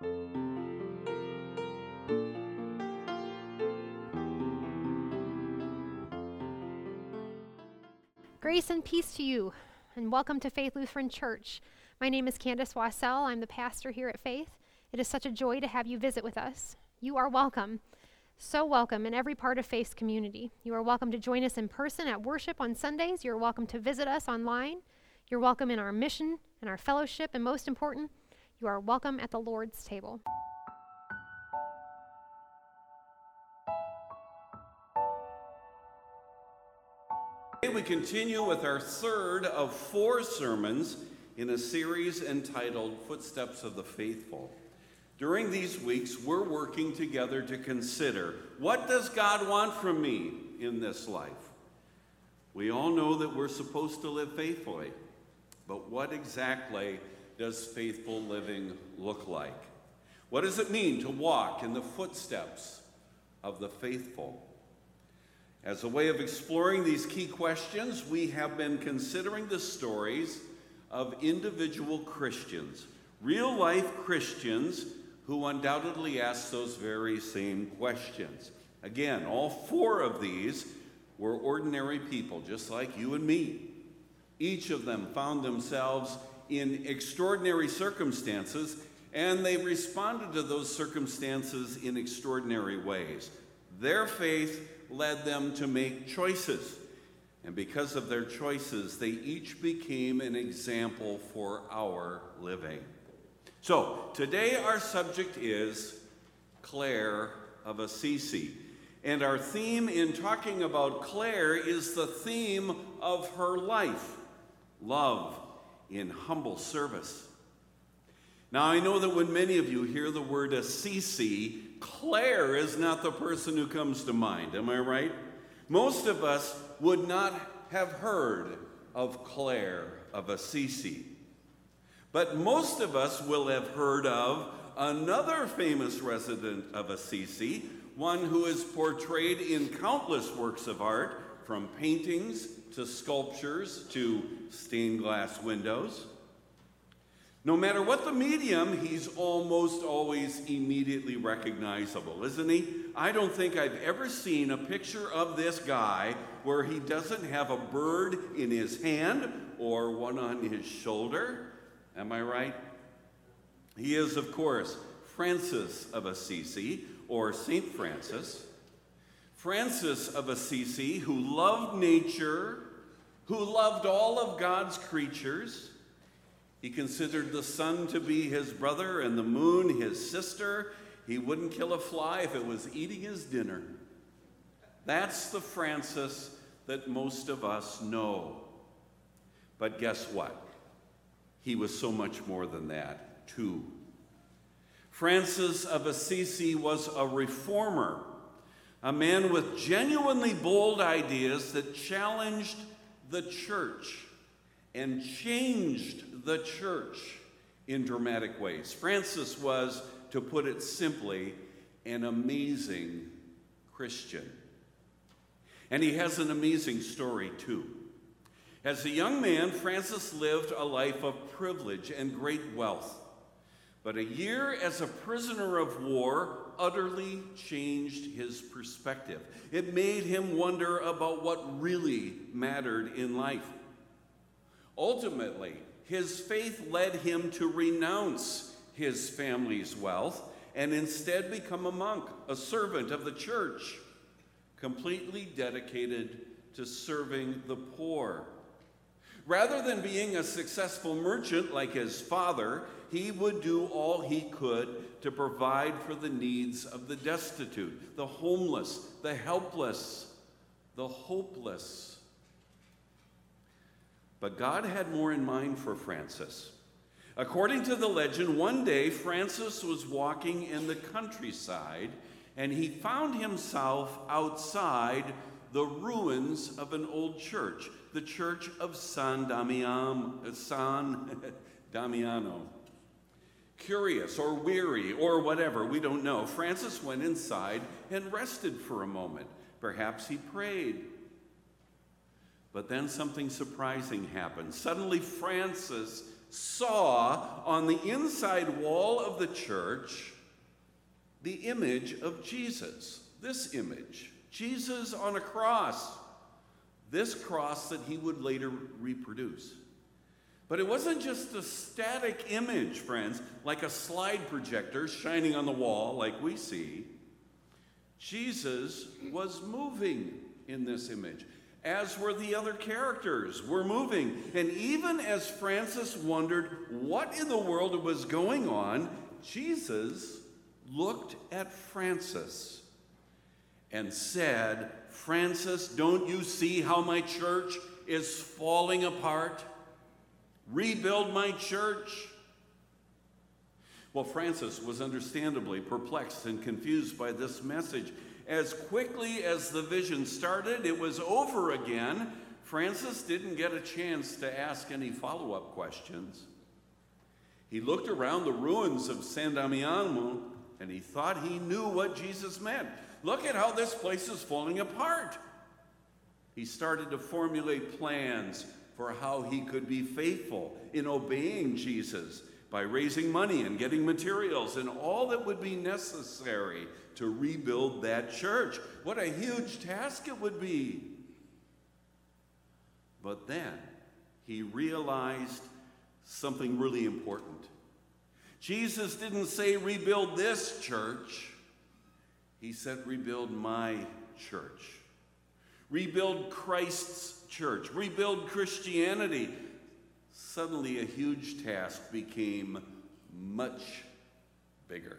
Grace and peace to you, and welcome to Faith Lutheran Church. My name is Candace Wassell. I'm the pastor here at Faith. It is such a joy to have you visit with us. You are welcome. So welcome in every part of Faith's community. You are welcome to join us in person at worship on Sundays. You're welcome to visit us online. You're welcome in our mission and our fellowship, and most important, you are welcome at the Lord's table. Today we continue with our third of four sermons in a series entitled Footsteps of the Faithful. During these weeks, we're working together to consider what does God want from me in this life? We all know that we're supposed to live faithfully, but what exactly does faithful living look like? What does it mean to walk in the footsteps of the faithful? As a way of exploring these key questions, we have been considering the stories of individual Christians, real life Christians who undoubtedly ask those very same questions. Again, all four of these were ordinary people, just like you and me. Each of them found themselves in extraordinary circumstances, and they responded to those circumstances in extraordinary ways. Their faith led them to make choices. And because of their choices, they each became an example for our living. So, today our subject is Clare of Assisi. And our theme in talking about Clare is the theme of her life love in humble service. Now, I know that when many of you hear the word Assisi, Clare is not the person who comes to mind. Am I right? Most of us would not have heard of Clare of Assisi. But most of us will have heard of another famous resident of Assisi, one who is portrayed in countless works of art, from paintings to sculptures to stained glass windows. No matter what the medium, he's almost always immediately recognizable, isn't he? I don't think I've ever seen a picture of this guy where he doesn't have a bird in his hand or one on his shoulder. Am I right? He is, of course, Francis of Assisi, or St. Francis. Francis of Assisi, who loved nature, who loved all of God's creatures he considered the sun to be his brother and the moon his sister. He wouldn't kill a fly if it was eating his dinner. That's the Francis that most of us know. But guess what? He was so much more than that, too. Francis of Assisi was a reformer, a man with genuinely bold ideas that challenged the church and changed the church in dramatic ways. Francis was, to put it simply, an amazing Christian. And he has an amazing story, too. As a young man, Francis lived a life of privilege and great wealth. But a year as a prisoner of war utterly changed his perspective. It made him wonder about what really mattered in life. Ultimately, his faith led him to renounce his family's wealth and instead become a monk, a servant of the church, completely dedicated to serving the poor. Rather than being a successful merchant like his father, he would do all he could to provide for the needs of the destitute, the homeless, the helpless, the hopeless. But God had more in mind for Francis. According to the legend, one day Francis was walking in the countryside and he found himself outside the ruins of an old church, the church of San, Damian, San Damiano. Curious or weary or whatever, we don't know, Francis went inside and rested for a moment. Perhaps he prayed. But then something surprising happened. Suddenly, Francis saw on the inside wall of the church the image of Jesus. This image, Jesus on a cross. This cross that he would later reproduce. But it wasn't just a static image, friends, like a slide projector shining on the wall, like we see. Jesus was moving in this image, as were the other characters, were moving. And even as Francis wondered what in the world was going on, Jesus looked at Francis and said, Francis, don't you see how my church is falling apart? Rebuild my church. Well, Francis was understandably perplexed and confused by this message. As quickly as the vision started, it was over again. Francis didn't get a chance to ask any follow up questions. He looked around the ruins of San Damiano and he thought he knew what Jesus meant. Look at how this place is falling apart. He started to formulate plans for how he could be faithful in obeying Jesus by raising money and getting materials and all that would be necessary to rebuild that church. What a huge task it would be. But then he realized something really important. Jesus didn't say, rebuild this church, he said, rebuild my church. Rebuild Christ's church. Rebuild Christianity suddenly a huge task became much bigger.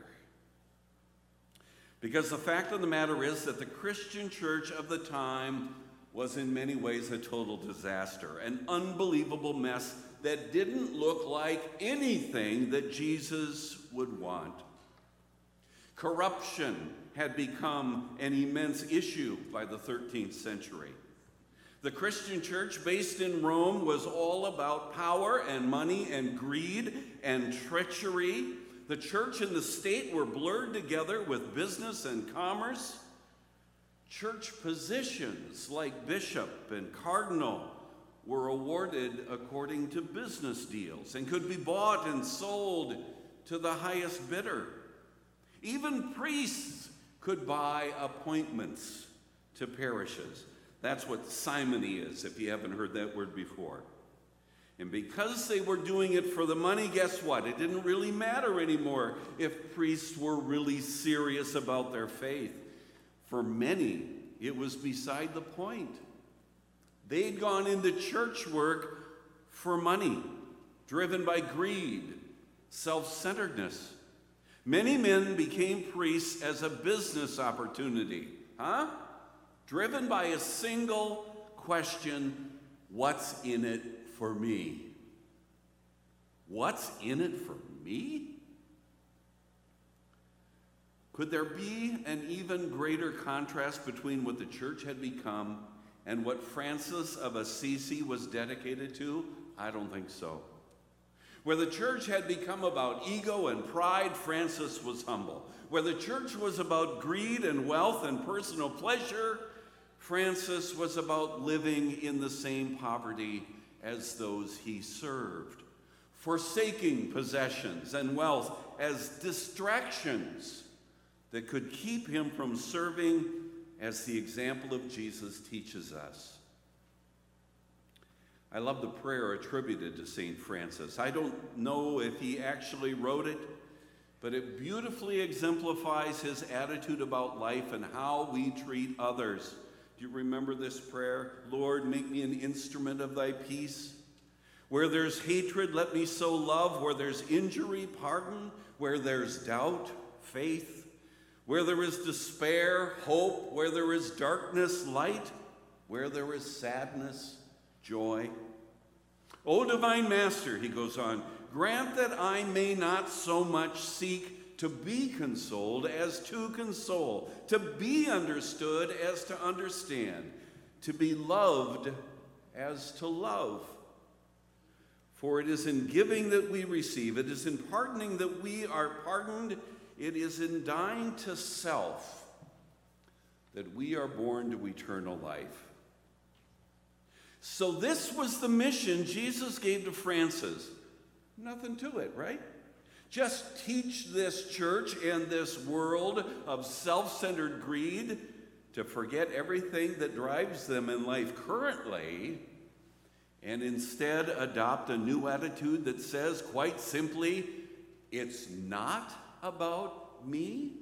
Because the fact of the matter is that the Christian church of the time was in many ways a total disaster, an unbelievable mess that didn't look like anything that Jesus would want. Corruption had become an immense issue by the 13th century. The Christian church based in Rome was all about power and money and greed and treachery. The church and the state were blurred together with business and commerce. Church positions like bishop and cardinal were awarded according to business deals and could be bought and sold to the highest bidder. Even priests could buy appointments to parishes. That's what simony is, if you haven't heard that word before. And because they were doing it for the money, guess what? It didn't really matter anymore if priests were really serious about their faith. For many, it was beside the point. They'd gone into church work for money, driven by greed, self centeredness. Many men became priests as a business opportunity. Huh? Driven by a single question what's in it for me? What's in it for me? Could there be an even greater contrast between what the church had become and what Francis of Assisi was dedicated to? I don't think so. Where the church had become about ego and pride, Francis was humble. Where the church was about greed and wealth and personal pleasure, Francis was about living in the same poverty as those he served, forsaking possessions and wealth as distractions that could keep him from serving as the example of Jesus teaches us. I love the prayer attributed to St. Francis. I don't know if he actually wrote it, but it beautifully exemplifies his attitude about life and how we treat others. Do you remember this prayer? Lord, make me an instrument of thy peace. Where there's hatred, let me sow love. Where there's injury, pardon. Where there's doubt, faith. Where there is despair, hope. Where there is darkness, light. Where there is sadness, joy. O divine Master, he goes on, grant that I may not so much seek to be consoled as to console, to be understood as to understand, to be loved as to love. For it is in giving that we receive, it is in pardoning that we are pardoned, it is in dying to self that we are born to eternal life. So, this was the mission Jesus gave to Francis Nothing to it, right? Just teach this church and this world of self centered greed to forget everything that drives them in life currently and instead adopt a new attitude that says, quite simply, it's not about me?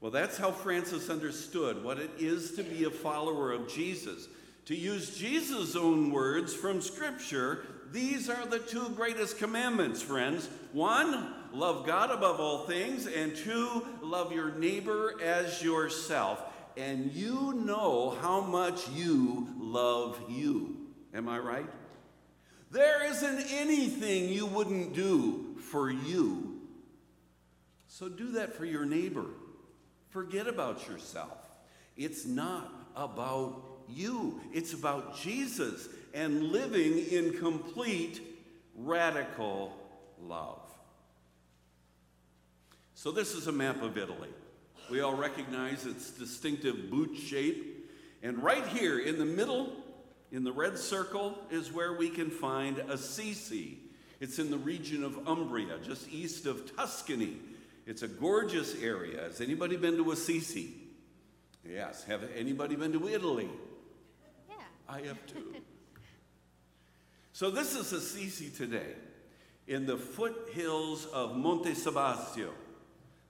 Well, that's how Francis understood what it is to be a follower of Jesus. To use Jesus' own words from Scripture, these are the two greatest commandments, friends. One, love God above all things, and two, love your neighbor as yourself. And you know how much you love you. Am I right? There isn't anything you wouldn't do for you. So do that for your neighbor. Forget about yourself. It's not about you, it's about Jesus and living in complete, radical love. So, this is a map of Italy. We all recognize its distinctive boot shape. And right here in the middle, in the red circle, is where we can find Assisi. It's in the region of Umbria, just east of Tuscany. It's a gorgeous area. Has anybody been to Assisi? Yes. Have anybody been to Italy? I have too. so this is Assisi today, in the foothills of Monte Subasio.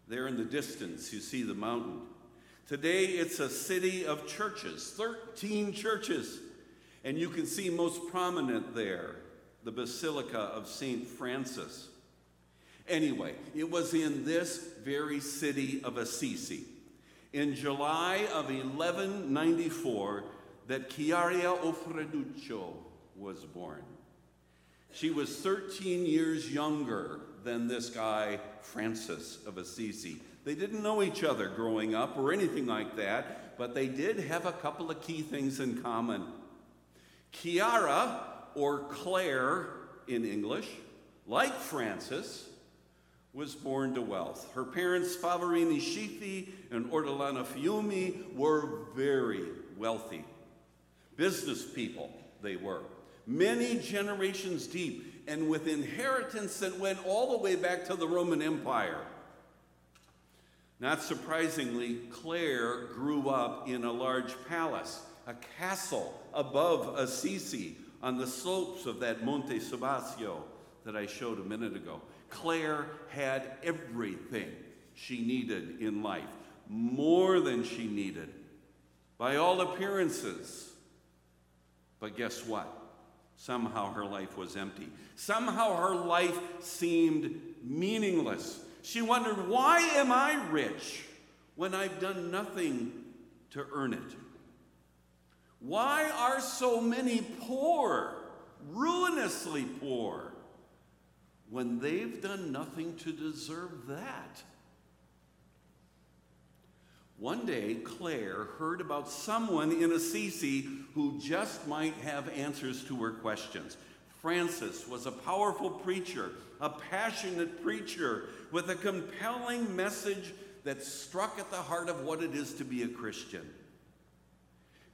There in the distance, you see the mountain. Today, it's a city of churches, 13 churches. And you can see most prominent there the Basilica of St. Francis. Anyway, it was in this very city of Assisi, in July of 1194, that Chiara Offreduccio was born. She was 13 years younger than this guy, Francis of Assisi. They didn't know each other growing up or anything like that, but they did have a couple of key things in common. Chiara, or Clare in English, like Francis, was born to wealth. Her parents, Favorini Schiffi and Ortolana Fiumi, were very wealthy. Business people, they were. Many generations deep, and with inheritance that went all the way back to the Roman Empire. Not surprisingly, Clare grew up in a large palace, a castle above Assisi on the slopes of that Monte Subasio that I showed a minute ago. Clare had everything she needed in life, more than she needed, by all appearances. But guess what? Somehow her life was empty. Somehow her life seemed meaningless. She wondered, why am I rich when I've done nothing to earn it? Why are so many poor, ruinously poor? when they've done nothing to deserve that. One day, Clare heard about someone in Assisi who just might have answers to her questions. Francis was a powerful preacher, a passionate preacher with a compelling message that struck at the heart of what it is to be a Christian.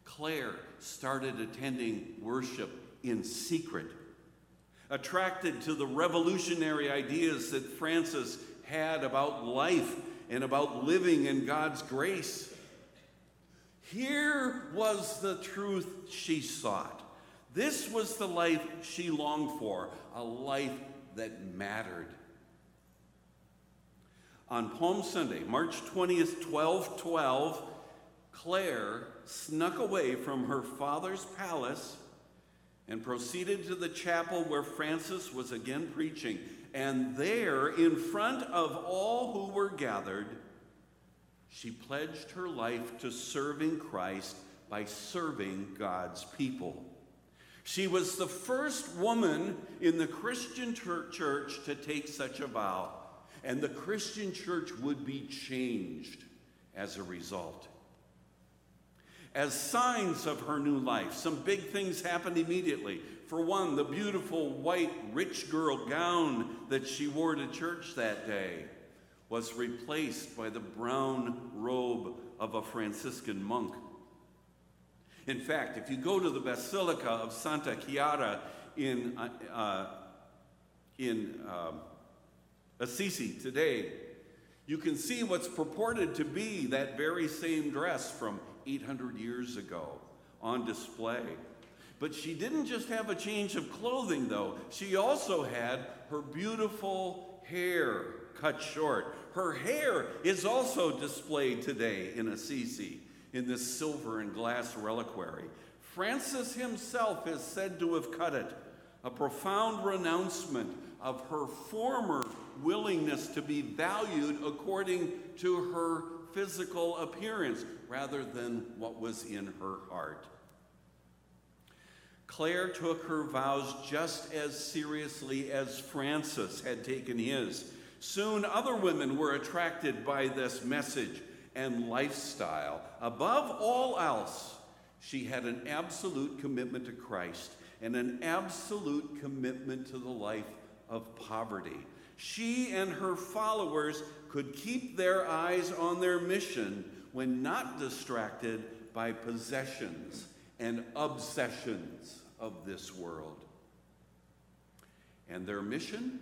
Clare started attending worship in secret attracted to the revolutionary ideas that Francis had about life and about living in God's grace. Here was the truth she sought. This was the life she longed for, a life that mattered. On Palm Sunday, March 20th, 1212, Clare snuck away from her father's palace and proceeded to the chapel where Francis was again preaching. And there, in front of all who were gathered, she pledged her life to serving Christ by serving God's people. She was the first woman in the Christian church to take such a vow, and the Christian church would be changed as a result. As signs of her new life, some big things happened immediately. For one, the beautiful white rich girl gown that she wore to church that day was replaced by the brown robe of a Franciscan monk. In fact, if you go to the Basilica of Santa Chiara in, uh, uh, in um, Assisi today, you can see what's purported to be that very same dress from 800 years ago on display. But she didn't just have a change of clothing, though. She also had her beautiful hair cut short. Her hair is also displayed today in Assisi in this silver and glass reliquary. Francis himself is said to have cut it, a profound renouncement of her former willingness to be valued according to her physical appearance rather than what was in her heart. Clare took her vows just as seriously as Francis had taken his. Soon other women were attracted by this message and lifestyle. Above all else, she had an absolute commitment to Christ and an absolute commitment to the life of poverty. She and her followers could keep their eyes on their mission when not distracted by possessions and obsessions of this world. And their mission?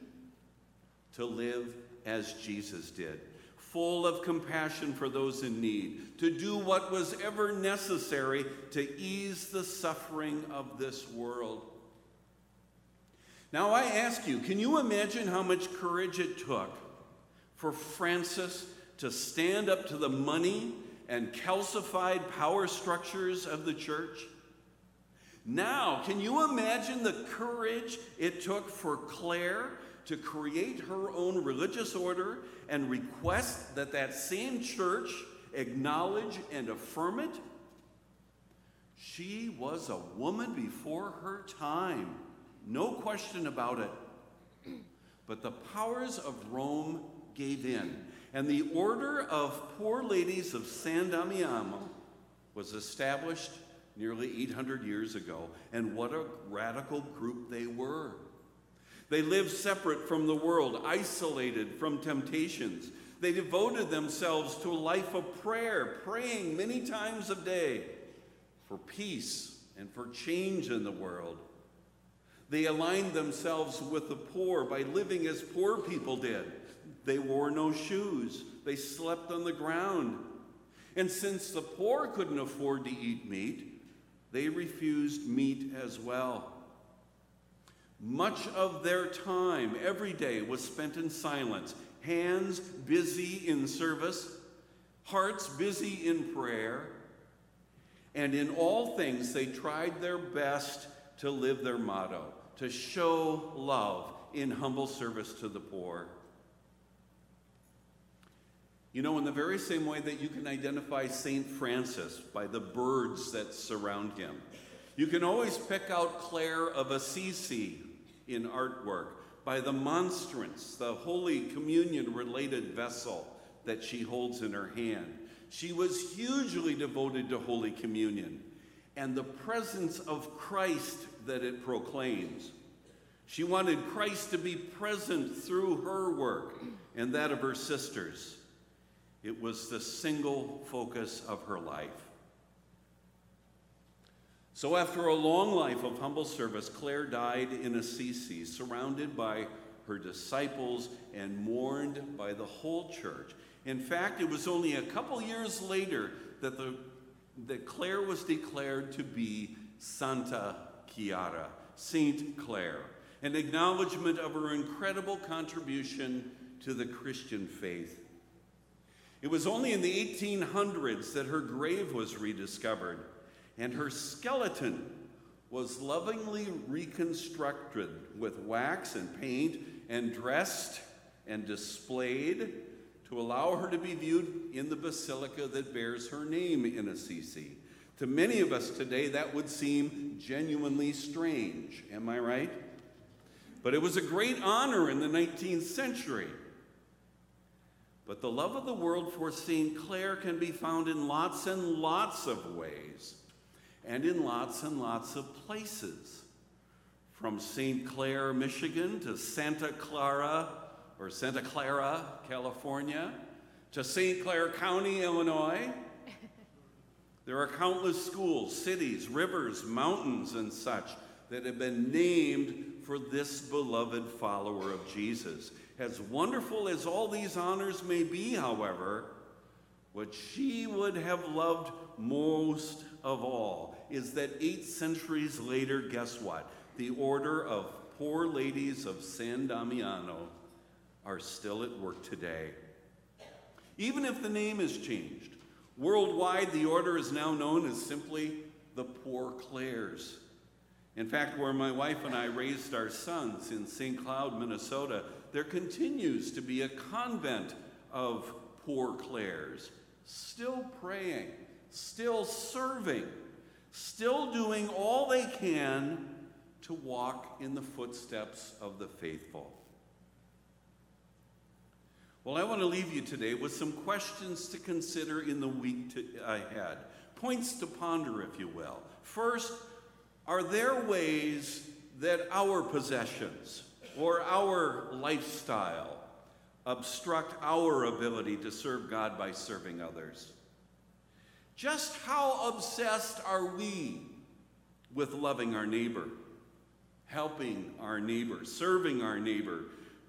To live as Jesus did, full of compassion for those in need, to do what was ever necessary to ease the suffering of this world. Now, I ask you, can you imagine how much courage it took for Francis to stand up to the money and calcified power structures of the church? Now, can you imagine the courage it took for Clare to create her own religious order and request that that same church acknowledge and affirm it? She was a woman before her time, no question about it. But the powers of Rome gave in, and the Order of Poor Ladies of San Damiano was established nearly 800 years ago. And what a radical group they were. They lived separate from the world, isolated from temptations. They devoted themselves to a life of prayer, praying many times a day for peace and for change in the world. They aligned themselves with the poor by living as poor people did. They wore no shoes, they slept on the ground. And since the poor couldn't afford to eat meat, they refused meat as well. Much of their time, every day, was spent in silence, hands busy in service, hearts busy in prayer, and in all things they tried their best to live their motto to show love in humble service to the poor. You know, in the very same way that you can identify St. Francis by the birds that surround him, you can always pick out Clare of Assisi in artwork by the monstrance, the Holy Communion related vessel that she holds in her hand. She was hugely devoted to Holy Communion and the presence of Christ that it proclaims. She wanted Christ to be present through her work and that of her sisters. It was the single focus of her life. So, after a long life of humble service, Clare died in Assisi, surrounded by her disciples and mourned by the whole church. In fact, it was only a couple years later that, the, that Clare was declared to be Santa Chiara, Saint Clare, an acknowledgement of her incredible contribution to the Christian faith. It was only in the 1800s that her grave was rediscovered, and her skeleton was lovingly reconstructed with wax and paint and dressed and displayed to allow her to be viewed in the basilica that bears her name in Assisi. To many of us today, that would seem genuinely strange. Am I right? But it was a great honor in the 19th century. But the love of the world for St. Clare can be found in lots and lots of ways, and in lots and lots of places. From St. Clair, Michigan, to Santa Clara or Santa Clara, California, to St. Clair County, Illinois. There are countless schools, cities, rivers, mountains, and such that have been named for this beloved follower of Jesus. As wonderful as all these honors may be, however, what she would have loved most of all is that eight centuries later, guess what? The Order of Poor Ladies of San Damiano are still at work today. Even if the name has changed, worldwide the order is now known as simply the Poor Clares. In fact, where my wife and I raised our sons in St. Cloud, Minnesota, there continues to be a convent of Poor Clares, still praying, still serving, still doing all they can to walk in the footsteps of the faithful. Well, I want to leave you today with some questions to consider in the week to, ahead. Points to ponder, if you will. First, are there ways that our possessions or our lifestyle obstruct our ability to serve God by serving others? Just how obsessed are we with loving our neighbor, helping our neighbor, serving our neighbor,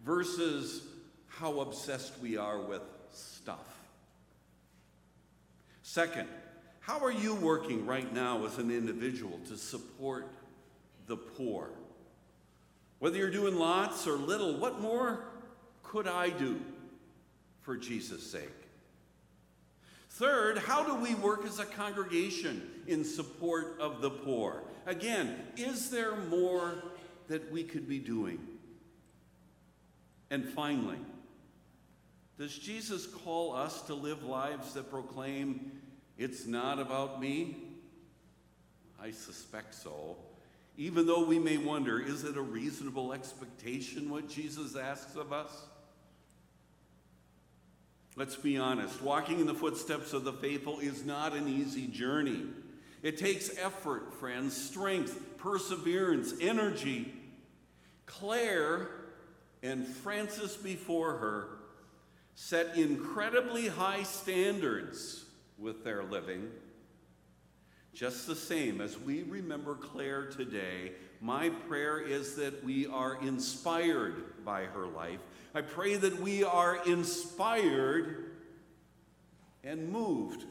versus how obsessed we are with stuff? Second, how are you working right now as an individual to support the poor? Whether you're doing lots or little, what more could I do for Jesus' sake? Third, how do we work as a congregation in support of the poor? Again, is there more that we could be doing? And finally, does Jesus call us to live lives that proclaim it's not about me? I suspect so. Even though we may wonder, is it a reasonable expectation what Jesus asks of us? Let's be honest, walking in the footsteps of the faithful is not an easy journey. It takes effort, friends, strength, perseverance, energy. Clare and Francis before her set incredibly high standards with their living. Just the same, as we remember Clare today, my prayer is that we are inspired by her life. I pray that we are inspired and moved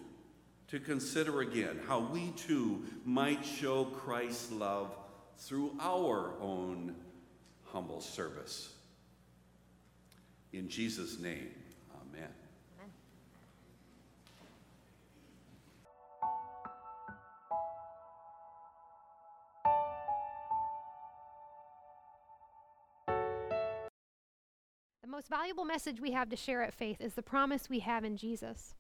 to consider again how we too might show Christ's love through our own humble service. In Jesus' name. Most valuable message we have to share at Faith is the promise we have in Jesus.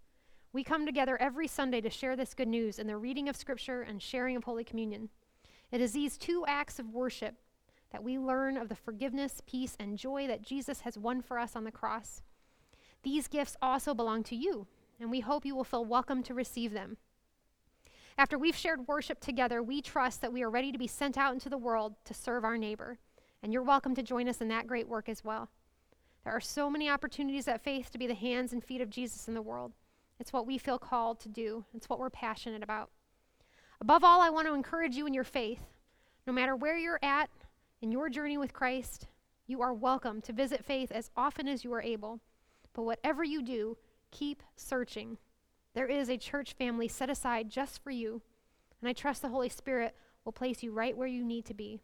We come together every Sunday to share this good news in the reading of Scripture and sharing of Holy Communion. It is these two acts of worship that we learn of the forgiveness, peace, and joy that Jesus has won for us on the cross. These gifts also belong to you, and we hope you will feel welcome to receive them. After we've shared worship together, we trust that we are ready to be sent out into the world to serve our neighbor, and you're welcome to join us in that great work as well. There are so many opportunities at Faith to be the hands and feet of Jesus in the world. It's what we feel called to do, it's what we're passionate about. Above all, I want to encourage you in your faith. No matter where you're at in your journey with Christ, you are welcome to visit Faith as often as you are able. But whatever you do, keep searching. There is a church family set aside just for you, and I trust the Holy Spirit will place you right where you need to be.